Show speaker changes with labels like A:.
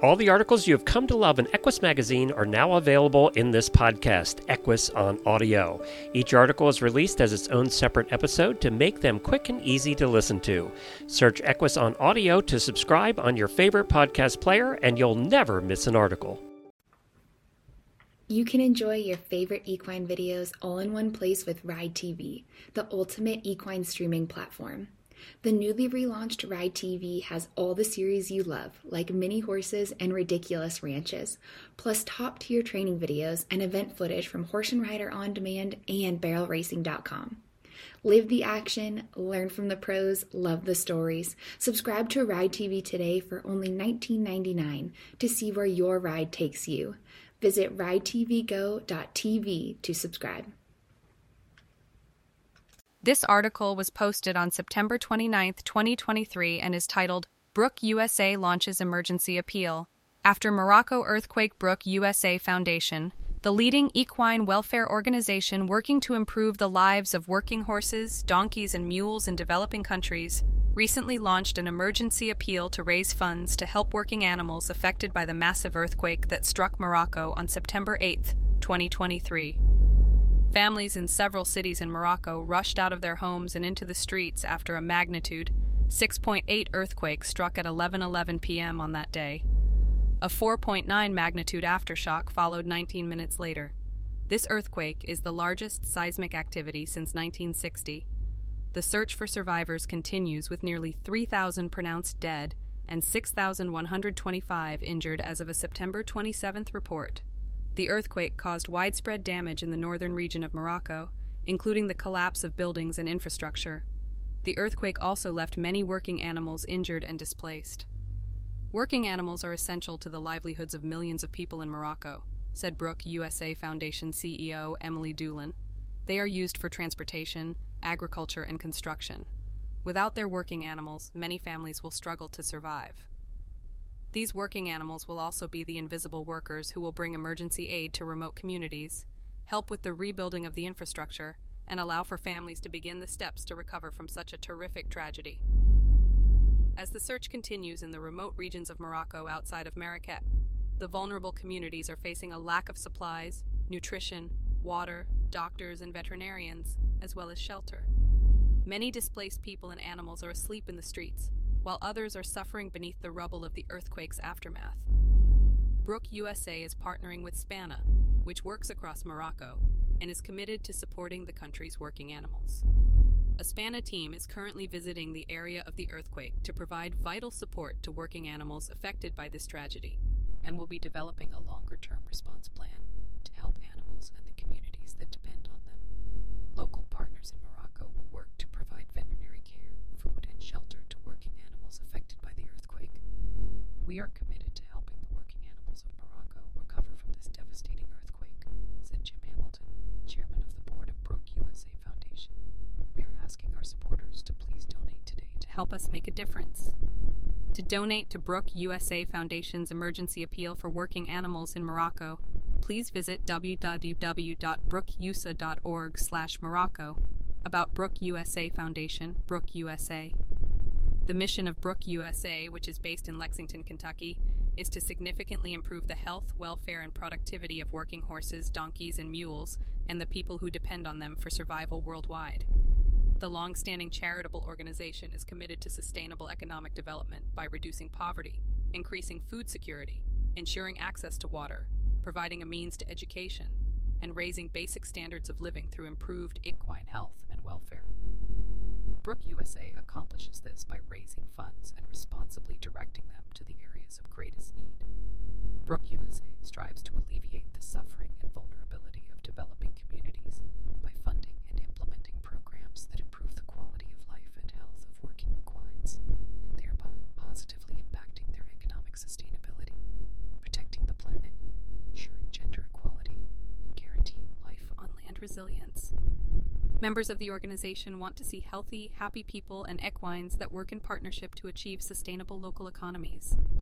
A: All the articles you have come to love in Equus Magazine are now available in this podcast, Equus on Audio. Each article is released as its own separate episode to make them quick and easy to listen to. Search Equus on Audio to subscribe on your favorite podcast player, and you'll never miss an article.
B: You can enjoy your favorite equine videos all in one place with Ride TV, the ultimate equine streaming platform. The newly relaunched Ride TV has all the series you love, like mini horses and ridiculous ranches, plus top tier training videos and event footage from Horse and Rider On Demand and BarrelRacing.com. Live the action, learn from the pros, love the stories. Subscribe to Ride TV today for only $19.99 to see where your ride takes you. Visit ridetvgo.tv to subscribe.
C: This article was posted on September 29, 2023, and is titled Brooke USA Launches Emergency Appeal. After Morocco Earthquake Brooke USA Foundation, the leading equine welfare organization working to improve the lives of working horses, donkeys, and mules in developing countries, recently launched an emergency appeal to raise funds to help working animals affected by the massive earthquake that struck Morocco on September 8, 2023. Families in several cities in Morocco rushed out of their homes and into the streets after a magnitude 6.8 earthquake struck at 11:11 p.m. on that day. A 4.9 magnitude aftershock followed 19 minutes later. This earthquake is the largest seismic activity since 1960. The search for survivors continues with nearly 3,000 pronounced dead and 6,125 injured as of a September 27th report. The earthquake caused widespread damage in the northern region of Morocco, including the collapse of buildings and infrastructure. The earthquake also left many working animals injured and displaced. Working animals are essential to the livelihoods of millions of people in Morocco, said Brooke USA Foundation CEO Emily Dulin. They are used for transportation, agriculture, and construction. Without their working animals, many families will struggle to survive. These working animals will also be the invisible workers who will bring emergency aid to remote communities, help with the rebuilding of the infrastructure, and allow for families to begin the steps to recover from such a terrific tragedy. As the search continues in the remote regions of Morocco outside of Marrakech, the vulnerable communities are facing a lack of supplies, nutrition, water, doctors, and veterinarians, as well as shelter. Many displaced people and animals are asleep in the streets, while others are suffering beneath the rubble of the earthquake's aftermath. Brooke USA is partnering with SPANA, which works across Morocco and is committed to supporting the country's working animals. A SPANA team is currently visiting the area of the earthquake to provide vital support to working animals affected by this tragedy and will be developing a longer term response plan to help animals and the communities that depend on them. Local partners in Morocco will work to provide veterinary care, food, and shelter to working animals affected by the earthquake. We are committed to helping the working animals of Morocco recover from this devastating earthquake, said Jim Hamilton, chairman of the board of Brooke USA Foundation. We are asking our supporters to please donate today to help us make a difference. To donate to Brooke USA Foundation's emergency appeal for working animals in Morocco, please visit www.brookusa.org/morocco. About Brooke USA Foundation, Brooke USA. The mission of Brooke USA, which is based in Lexington, Kentucky, is to significantly improve the health, welfare, and productivity of working horses, donkeys, and mules, and the people who depend on them for survival worldwide. The long-standing charitable organization is committed to sustainable economic development by reducing poverty, increasing food security, ensuring access to water, providing a means to education, and raising basic standards of living through improved equine health and welfare. Brooke USA accomplishes this by raising funds and responsibly directing them to the areas of greatest need. Brooke USA strives to alleviate the suffering and vulnerability of developing communities by funding and implementing programs that improve the quality of life and health of working equines, thereby positively impacting their economic sustainability, protecting the planet, ensuring gender equality, and guaranteeing life on land resilience. Members of the organization want to see healthy, happy people and equines that work in partnership to achieve sustainable local economies.